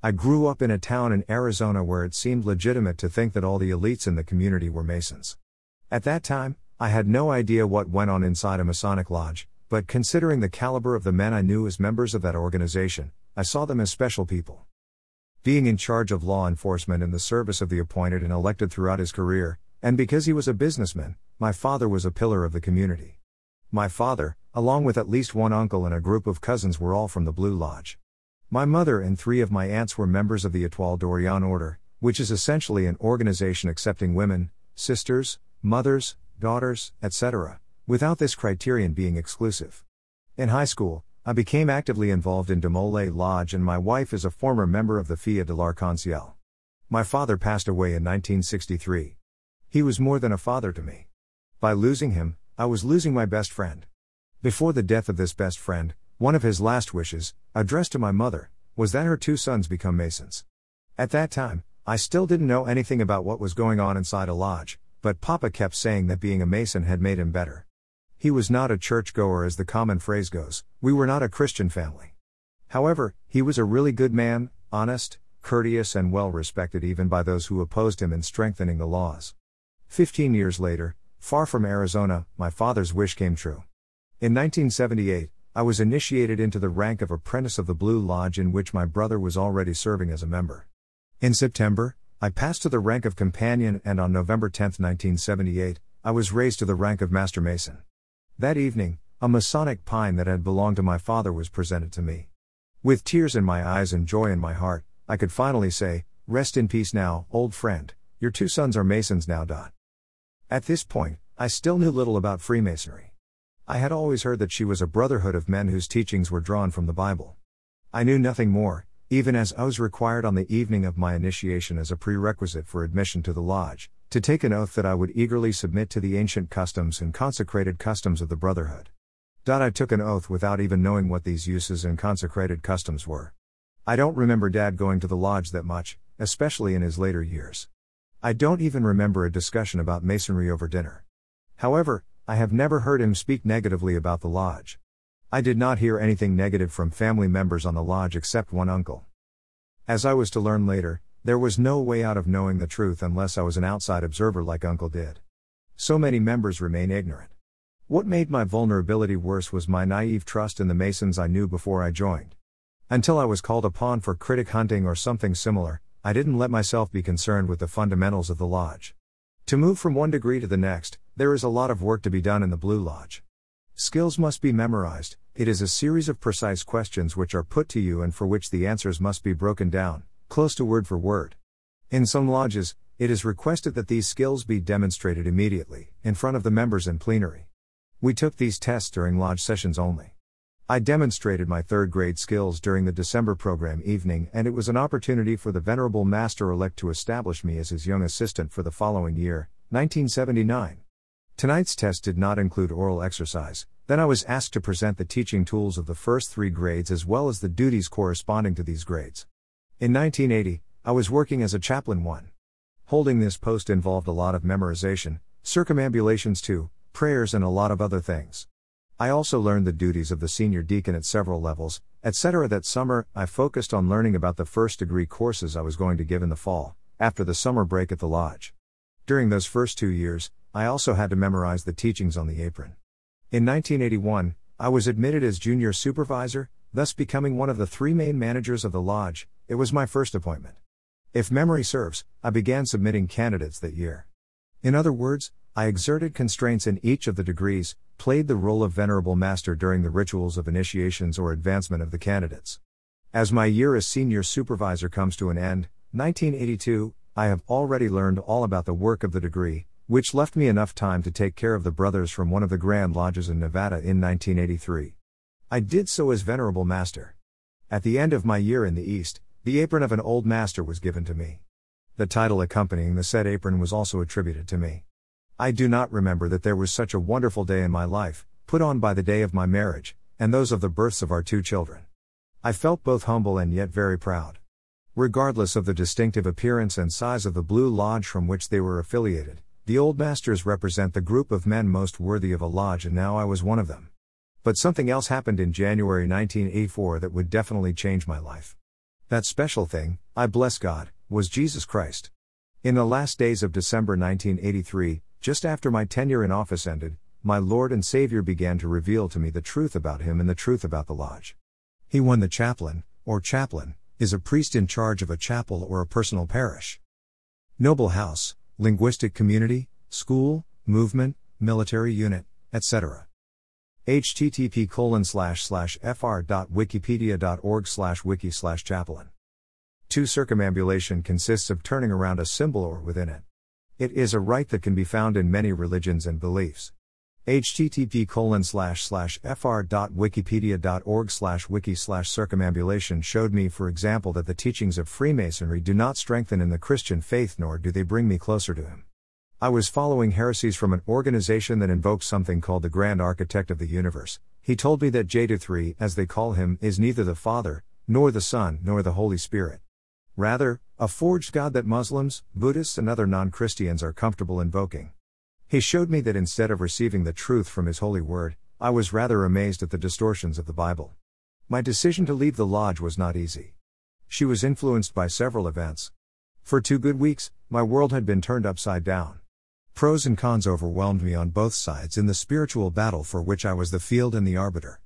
I grew up in a town in Arizona where it seemed legitimate to think that all the elites in the community were Masons. At that time, I had no idea what went on inside a Masonic lodge, but considering the caliber of the men I knew as members of that organization, I saw them as special people. Being in charge of law enforcement in the service of the appointed and elected throughout his career, and because he was a businessman, my father was a pillar of the community. My father, along with at least one uncle and a group of cousins, were all from the Blue Lodge. My mother and three of my aunts were members of the Etoile d'Orient Order, which is essentially an organization accepting women, sisters, mothers, daughters, etc., without this criterion being exclusive. In high school, I became actively involved in De Molay Lodge, and my wife is a former member of the Filles de l'Arc-en-Ciel. My father passed away in 1963. He was more than a father to me. By losing him, I was losing my best friend. Before the death of this best friend, one of his last wishes, addressed to my mother, was that her two sons become Masons. At that time, I still didn't know anything about what was going on inside a lodge, but Papa kept saying that being a Mason had made him better. He was not a churchgoer as the common phrase goes, we were not a Christian family. However, he was a really good man, honest, courteous, and well respected even by those who opposed him in strengthening the laws. Fifteen years later, far from Arizona, my father's wish came true. In 1978, I was initiated into the rank of apprentice of the Blue Lodge, in which my brother was already serving as a member. In September, I passed to the rank of companion, and on November 10, 1978, I was raised to the rank of Master Mason. That evening, a Masonic pine that had belonged to my father was presented to me. With tears in my eyes and joy in my heart, I could finally say, Rest in peace now, old friend, your two sons are Masons now. At this point, I still knew little about Freemasonry. I had always heard that she was a brotherhood of men whose teachings were drawn from the Bible. I knew nothing more, even as I was required on the evening of my initiation as a prerequisite for admission to the lodge, to take an oath that I would eagerly submit to the ancient customs and consecrated customs of the brotherhood. I took an oath without even knowing what these uses and consecrated customs were. I don't remember Dad going to the lodge that much, especially in his later years. I don't even remember a discussion about masonry over dinner. However, I have never heard him speak negatively about the lodge. I did not hear anything negative from family members on the lodge except one uncle. As I was to learn later, there was no way out of knowing the truth unless I was an outside observer like Uncle did. So many members remain ignorant. What made my vulnerability worse was my naive trust in the Masons I knew before I joined. Until I was called upon for critic hunting or something similar, I didn't let myself be concerned with the fundamentals of the lodge. To move from one degree to the next, there is a lot of work to be done in the Blue Lodge. Skills must be memorized, it is a series of precise questions which are put to you and for which the answers must be broken down, close to word for word. In some lodges, it is requested that these skills be demonstrated immediately, in front of the members in plenary. We took these tests during lodge sessions only. I demonstrated my third grade skills during the December program evening, and it was an opportunity for the Venerable Master elect to establish me as his young assistant for the following year, 1979. Tonight's test did not include oral exercise, then I was asked to present the teaching tools of the first three grades as well as the duties corresponding to these grades. In 1980, I was working as a chaplain 1. Holding this post involved a lot of memorization, circumambulations too, prayers, and a lot of other things. I also learned the duties of the senior deacon at several levels, etc. That summer, I focused on learning about the first degree courses I was going to give in the fall, after the summer break at the lodge. During those first two years, I also had to memorize the teachings on the apron. In 1981, I was admitted as junior supervisor, thus becoming one of the three main managers of the lodge. It was my first appointment. If memory serves, I began submitting candidates that year. In other words, I exerted constraints in each of the degrees, played the role of Venerable Master during the rituals of initiations or advancement of the candidates. As my year as senior supervisor comes to an end, 1982, I have already learned all about the work of the degree, which left me enough time to take care of the brothers from one of the Grand Lodges in Nevada in 1983. I did so as Venerable Master. At the end of my year in the East, the apron of an old master was given to me. The title accompanying the said apron was also attributed to me. I do not remember that there was such a wonderful day in my life, put on by the day of my marriage, and those of the births of our two children. I felt both humble and yet very proud. Regardless of the distinctive appearance and size of the Blue Lodge from which they were affiliated, the old masters represent the group of men most worthy of a lodge, and now I was one of them. But something else happened in January 1984 that would definitely change my life. That special thing, I bless God, was Jesus Christ. In the last days of December 1983, just after my tenure in office ended, my Lord and Savior began to reveal to me the truth about Him and the truth about the Lodge. He won the chaplain, or chaplain, is a priest in charge of a chapel or a personal parish. Noble house, linguistic community, school, movement, military unit, etc. http colon slash slash fr.wikipedia.org slash wiki slash chaplain. 2. Circumambulation consists of turning around a symbol or within it. It is a rite that can be found in many religions and beliefs. Http colon slash slash fr.wikipedia.org slash wiki slash circumambulation showed me for example that the teachings of freemasonry do not strengthen in the christian faith nor do they bring me closer to him. I was following heresies from an organization that invokes something called the grand architect of the universe. He told me that J23, as they call him, is neither the Father, nor the Son, nor the Holy Spirit. Rather, a forged God that Muslims, Buddhists, and other non Christians are comfortable invoking. He showed me that instead of receiving the truth from His holy word, I was rather amazed at the distortions of the Bible. My decision to leave the lodge was not easy. She was influenced by several events. For two good weeks, my world had been turned upside down. Pros and cons overwhelmed me on both sides in the spiritual battle for which I was the field and the arbiter.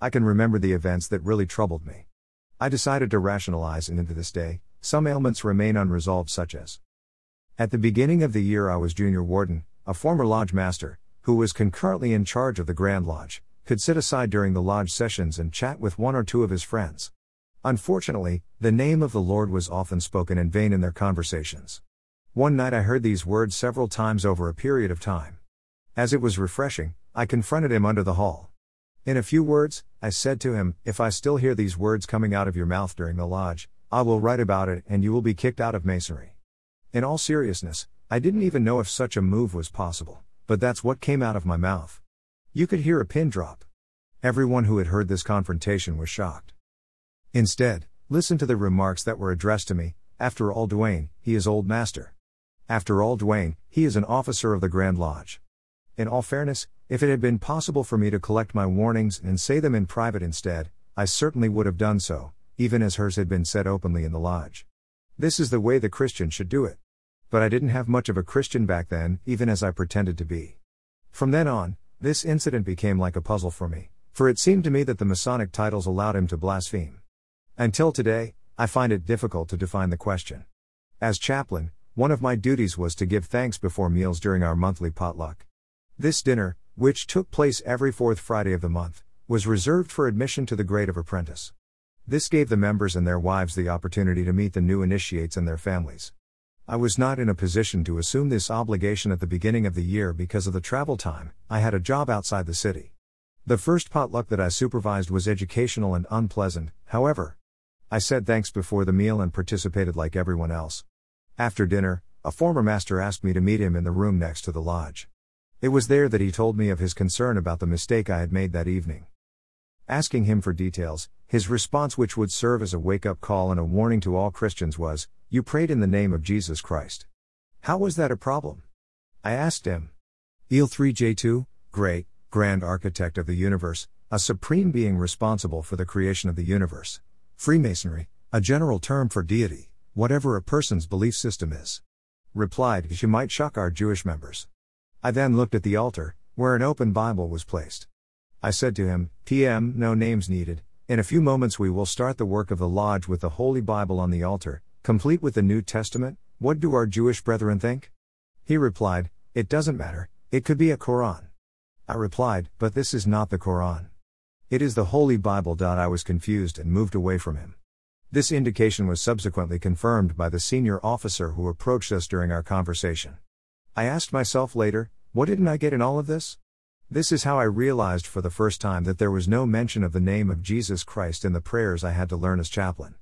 I can remember the events that really troubled me. I decided to rationalize, and into this day, some ailments remain unresolved, such as At the beginning of the year, I was junior warden, a former lodge master, who was concurrently in charge of the Grand Lodge, could sit aside during the lodge sessions and chat with one or two of his friends. Unfortunately, the name of the Lord was often spoken in vain in their conversations. One night I heard these words several times over a period of time. As it was refreshing, I confronted him under the hall. In a few words, I said to him, If I still hear these words coming out of your mouth during the lodge, I will write about it and you will be kicked out of Masonry. In all seriousness, I didn't even know if such a move was possible, but that's what came out of my mouth. You could hear a pin drop. Everyone who had heard this confrontation was shocked. Instead, listen to the remarks that were addressed to me After all, Duane, he is old master. After all, Duane, he is an officer of the Grand Lodge. In all fairness, if it had been possible for me to collect my warnings and say them in private instead, I certainly would have done so, even as hers had been said openly in the lodge. This is the way the Christian should do it. But I didn't have much of a Christian back then, even as I pretended to be. From then on, this incident became like a puzzle for me, for it seemed to me that the Masonic titles allowed him to blaspheme. Until today, I find it difficult to define the question. As chaplain, one of my duties was to give thanks before meals during our monthly potluck. This dinner, which took place every fourth Friday of the month, was reserved for admission to the grade of apprentice. This gave the members and their wives the opportunity to meet the new initiates and their families. I was not in a position to assume this obligation at the beginning of the year because of the travel time, I had a job outside the city. The first potluck that I supervised was educational and unpleasant, however. I said thanks before the meal and participated like everyone else. After dinner, a former master asked me to meet him in the room next to the lodge. It was there that he told me of his concern about the mistake I had made that evening. Asking him for details, his response, which would serve as a wake up call and a warning to all Christians, was You prayed in the name of Jesus Christ. How was that a problem? I asked him. Il 3J2, great, grand architect of the universe, a supreme being responsible for the creation of the universe. Freemasonry, a general term for deity, whatever a person's belief system is. Replied, She might shock our Jewish members. I then looked at the altar, where an open Bible was placed. I said to him, PM, no names needed. In a few moments, we will start the work of the lodge with the Holy Bible on the altar, complete with the New Testament. What do our Jewish brethren think? He replied, It doesn't matter, it could be a Quran. I replied, But this is not the Quran. It is the Holy Bible. I was confused and moved away from him. This indication was subsequently confirmed by the senior officer who approached us during our conversation. I asked myself later, what didn't I get in all of this? This is how I realized for the first time that there was no mention of the name of Jesus Christ in the prayers I had to learn as chaplain.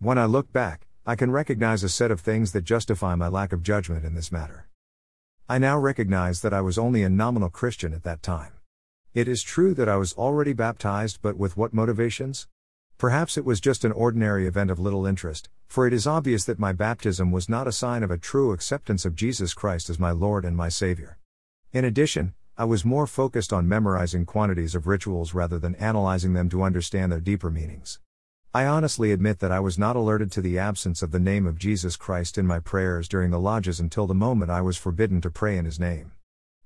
When I look back, I can recognize a set of things that justify my lack of judgment in this matter. I now recognize that I was only a nominal Christian at that time. It is true that I was already baptized, but with what motivations? Perhaps it was just an ordinary event of little interest, for it is obvious that my baptism was not a sign of a true acceptance of Jesus Christ as my Lord and my Savior. In addition, I was more focused on memorizing quantities of rituals rather than analyzing them to understand their deeper meanings. I honestly admit that I was not alerted to the absence of the name of Jesus Christ in my prayers during the lodges until the moment I was forbidden to pray in his name.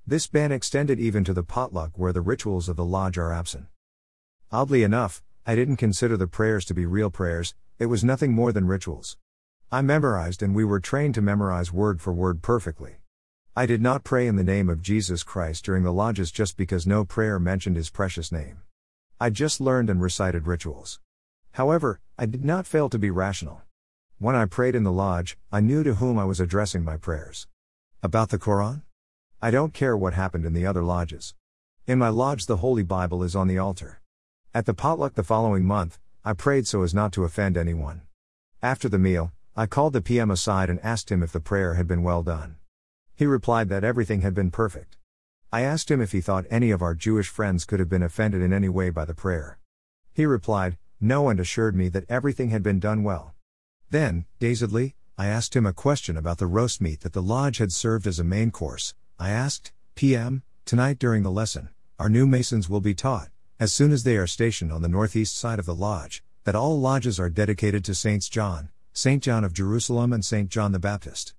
This ban extended even to the potluck where the rituals of the lodge are absent. Oddly enough, I didn't consider the prayers to be real prayers, it was nothing more than rituals. I memorized and we were trained to memorize word for word perfectly. I did not pray in the name of Jesus Christ during the lodges just because no prayer mentioned his precious name. I just learned and recited rituals. However, I did not fail to be rational. When I prayed in the lodge, I knew to whom I was addressing my prayers. About the Quran? I don't care what happened in the other lodges. In my lodge, the Holy Bible is on the altar. At the potluck the following month, I prayed so as not to offend anyone. After the meal, I called the PM aside and asked him if the prayer had been well done. He replied that everything had been perfect. I asked him if he thought any of our Jewish friends could have been offended in any way by the prayer. He replied, no and assured me that everything had been done well. Then, dazedly, I asked him a question about the roast meat that the lodge had served as a main course. I asked, PM, tonight during the lesson, our new Masons will be taught, as soon as they are stationed on the northeast side of the lodge, that all lodges are dedicated to Saints John, St. John of Jerusalem, and St. John the Baptist.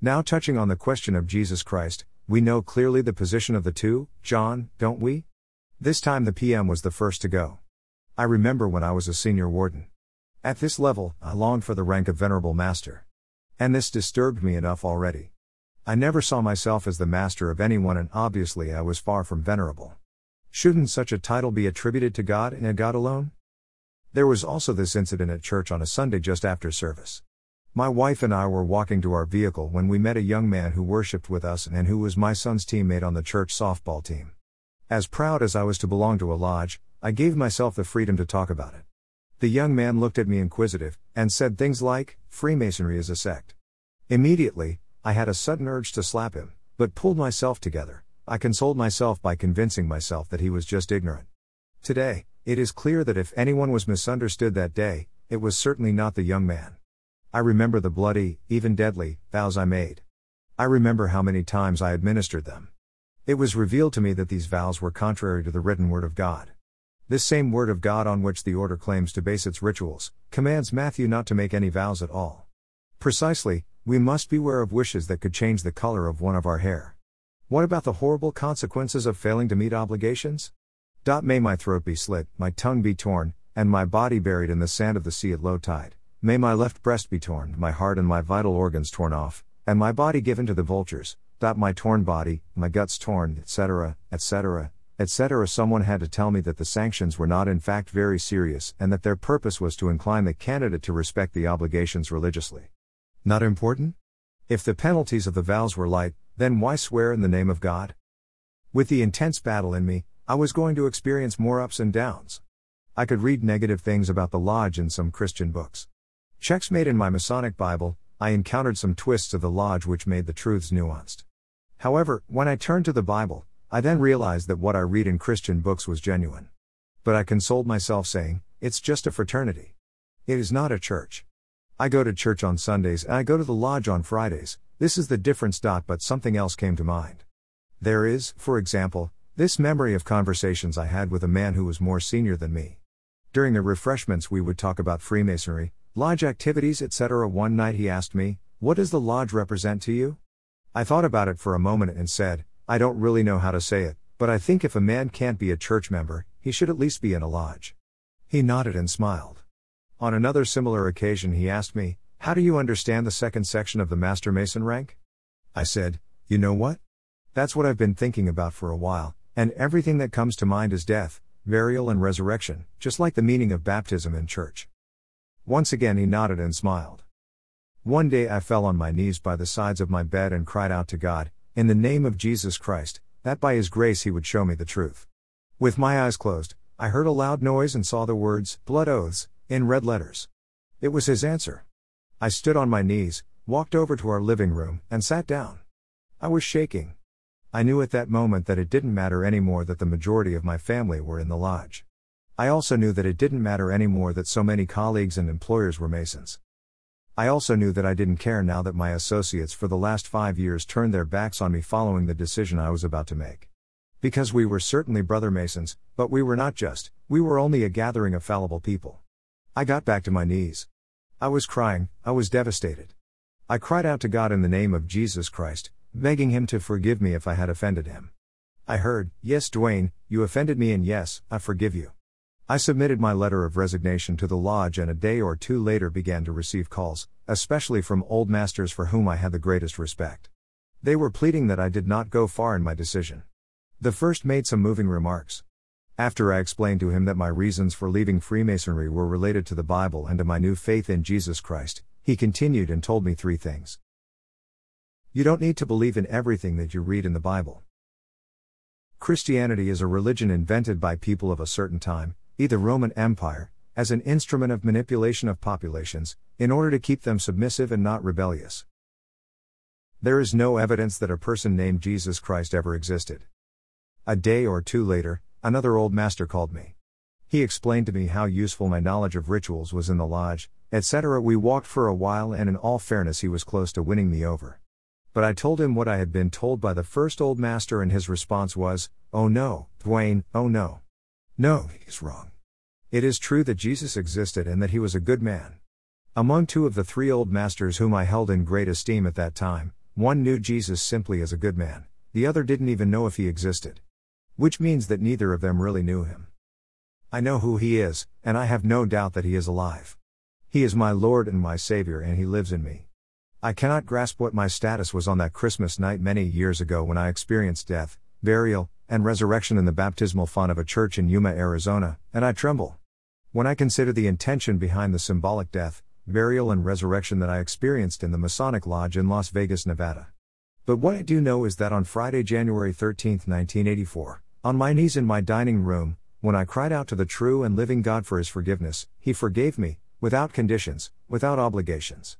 Now, touching on the question of Jesus Christ, we know clearly the position of the two, John, don't we? This time the PM was the first to go. I remember when I was a senior warden. At this level, I longed for the rank of Venerable Master. And this disturbed me enough already. I never saw myself as the master of anyone, and obviously I was far from venerable. Shouldn't such a title be attributed to God and a God alone? There was also this incident at church on a Sunday just after service. My wife and I were walking to our vehicle when we met a young man who worshipped with us and who was my son's teammate on the church softball team. As proud as I was to belong to a lodge, I gave myself the freedom to talk about it. The young man looked at me inquisitive, and said things like, Freemasonry is a sect. Immediately, I had a sudden urge to slap him, but pulled myself together. I consoled myself by convincing myself that he was just ignorant. Today, it is clear that if anyone was misunderstood that day, it was certainly not the young man. I remember the bloody, even deadly, vows I made. I remember how many times I administered them. It was revealed to me that these vows were contrary to the written word of God. This same word of God on which the order claims to base its rituals, commands Matthew not to make any vows at all. Precisely, we must beware of wishes that could change the color of one of our hair. What about the horrible consequences of failing to meet obligations? Dot may my throat be slit, my tongue be torn, and my body buried in the sand of the sea at low tide. May my left breast be torn, my heart and my vital organs torn off, and my body given to the vultures. Dot my torn body, my guts torn, etc., etc., etc. Someone had to tell me that the sanctions were not in fact very serious and that their purpose was to incline the candidate to respect the obligations religiously. Not important? If the penalties of the vows were light, then why swear in the name of God? With the intense battle in me, I was going to experience more ups and downs. I could read negative things about the lodge in some Christian books. Checks made in my Masonic Bible, I encountered some twists of the lodge which made the truths nuanced. However, when I turned to the Bible, I then realized that what I read in Christian books was genuine. But I consoled myself saying, it's just a fraternity. It is not a church. I go to church on Sundays and I go to the lodge on Fridays, this is the difference. Dot. But something else came to mind. There is, for example, this memory of conversations I had with a man who was more senior than me. During the refreshments, we would talk about Freemasonry, lodge activities, etc. One night he asked me, What does the lodge represent to you? I thought about it for a moment and said, I don't really know how to say it, but I think if a man can't be a church member, he should at least be in a lodge. He nodded and smiled. On another similar occasion, he asked me, How do you understand the second section of the Master Mason rank? I said, You know what? That's what I've been thinking about for a while, and everything that comes to mind is death, burial, and resurrection, just like the meaning of baptism in church. Once again, he nodded and smiled. One day I fell on my knees by the sides of my bed and cried out to God, in the name of Jesus Christ, that by His grace He would show me the truth. With my eyes closed, I heard a loud noise and saw the words, Blood Oaths, in red letters. It was His answer. I stood on my knees, walked over to our living room, and sat down. I was shaking. I knew at that moment that it didn't matter anymore that the majority of my family were in the lodge. I also knew that it didn't matter anymore that so many colleagues and employers were Masons. I also knew that I didn't care now that my associates for the last five years turned their backs on me following the decision I was about to make. Because we were certainly brother Masons, but we were not just, we were only a gathering of fallible people. I got back to my knees. I was crying, I was devastated. I cried out to God in the name of Jesus Christ, begging Him to forgive me if I had offended Him. I heard, Yes, Duane, you offended me, and yes, I forgive you. I submitted my letter of resignation to the lodge and a day or two later began to receive calls, especially from old masters for whom I had the greatest respect. They were pleading that I did not go far in my decision. The first made some moving remarks. After I explained to him that my reasons for leaving Freemasonry were related to the Bible and to my new faith in Jesus Christ, he continued and told me three things. You don't need to believe in everything that you read in the Bible. Christianity is a religion invented by people of a certain time, either Roman Empire, as an instrument of manipulation of populations, in order to keep them submissive and not rebellious. There is no evidence that a person named Jesus Christ ever existed. A day or two later, another old master called me. He explained to me how useful my knowledge of rituals was in the lodge, etc. We walked for a while, and in all fairness, he was close to winning me over. But I told him what I had been told by the first old master, and his response was, Oh no, Dwayne, oh no. No, he's wrong. It is true that Jesus existed and that he was a good man. Among two of the three old masters whom I held in great esteem at that time, one knew Jesus simply as a good man, the other didn't even know if he existed. Which means that neither of them really knew him. I know who he is, and I have no doubt that he is alive. He is my Lord and my Savior, and he lives in me. I cannot grasp what my status was on that Christmas night many years ago when I experienced death, burial, and resurrection in the baptismal font of a church in Yuma, Arizona, and I tremble. When I consider the intention behind the symbolic death, burial, and resurrection that I experienced in the Masonic Lodge in Las Vegas, Nevada. But what I do know is that on Friday, January 13, 1984, on my knees in my dining room, when I cried out to the true and living God for his forgiveness, he forgave me, without conditions, without obligations.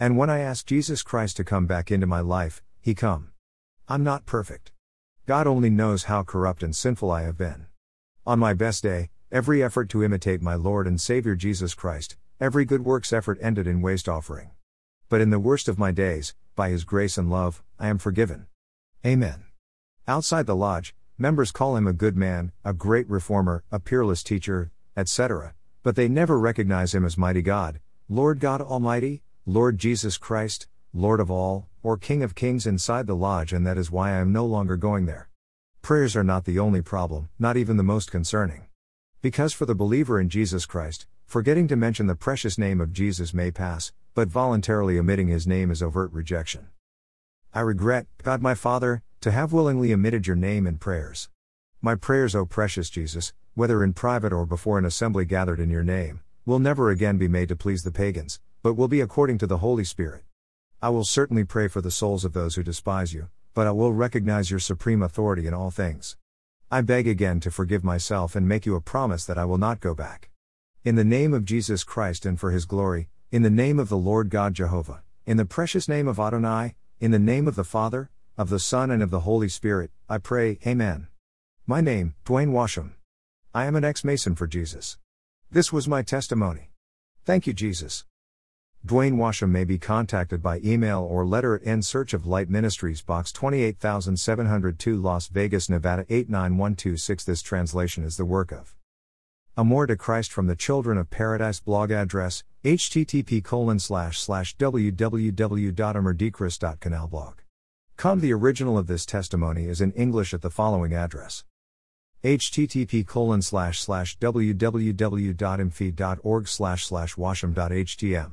And when I asked Jesus Christ to come back into my life, he come. I'm not perfect. God only knows how corrupt and sinful I have been. On my best day, every effort to imitate my Lord and Savior Jesus Christ, every good works effort ended in waste offering. But in the worst of my days, by His grace and love, I am forgiven. Amen. Outside the lodge, members call him a good man, a great reformer, a peerless teacher, etc., but they never recognize him as mighty God, Lord God Almighty, Lord Jesus Christ, Lord of all, or King of Kings inside the lodge, and that is why I am no longer going there. Prayers are not the only problem, not even the most concerning. Because for the believer in Jesus Christ, forgetting to mention the precious name of Jesus may pass, but voluntarily omitting his name is overt rejection. I regret, God my Father, to have willingly omitted your name in prayers. My prayers, O precious Jesus, whether in private or before an assembly gathered in your name, will never again be made to please the pagans, but will be according to the Holy Spirit. I will certainly pray for the souls of those who despise you, but I will recognize your supreme authority in all things. I beg again to forgive myself and make you a promise that I will not go back. In the name of Jesus Christ and for his glory, in the name of the Lord God Jehovah, in the precious name of Adonai, in the name of the Father, of the Son, and of the Holy Spirit, I pray, Amen. My name, Dwayne Washam. I am an ex Mason for Jesus. This was my testimony. Thank you, Jesus. Dwayne Washam may be contacted by email or letter at In Search of Light Ministries, Box 28702, Las Vegas, Nevada 89126. This translation is the work of Amor de Christ from the Children of Paradise blog address http colon slash slash www.amordechrist.canalblog. The original of this testimony is in English at the following address http colon slash slash www.imfeed.org slash slash washam.htm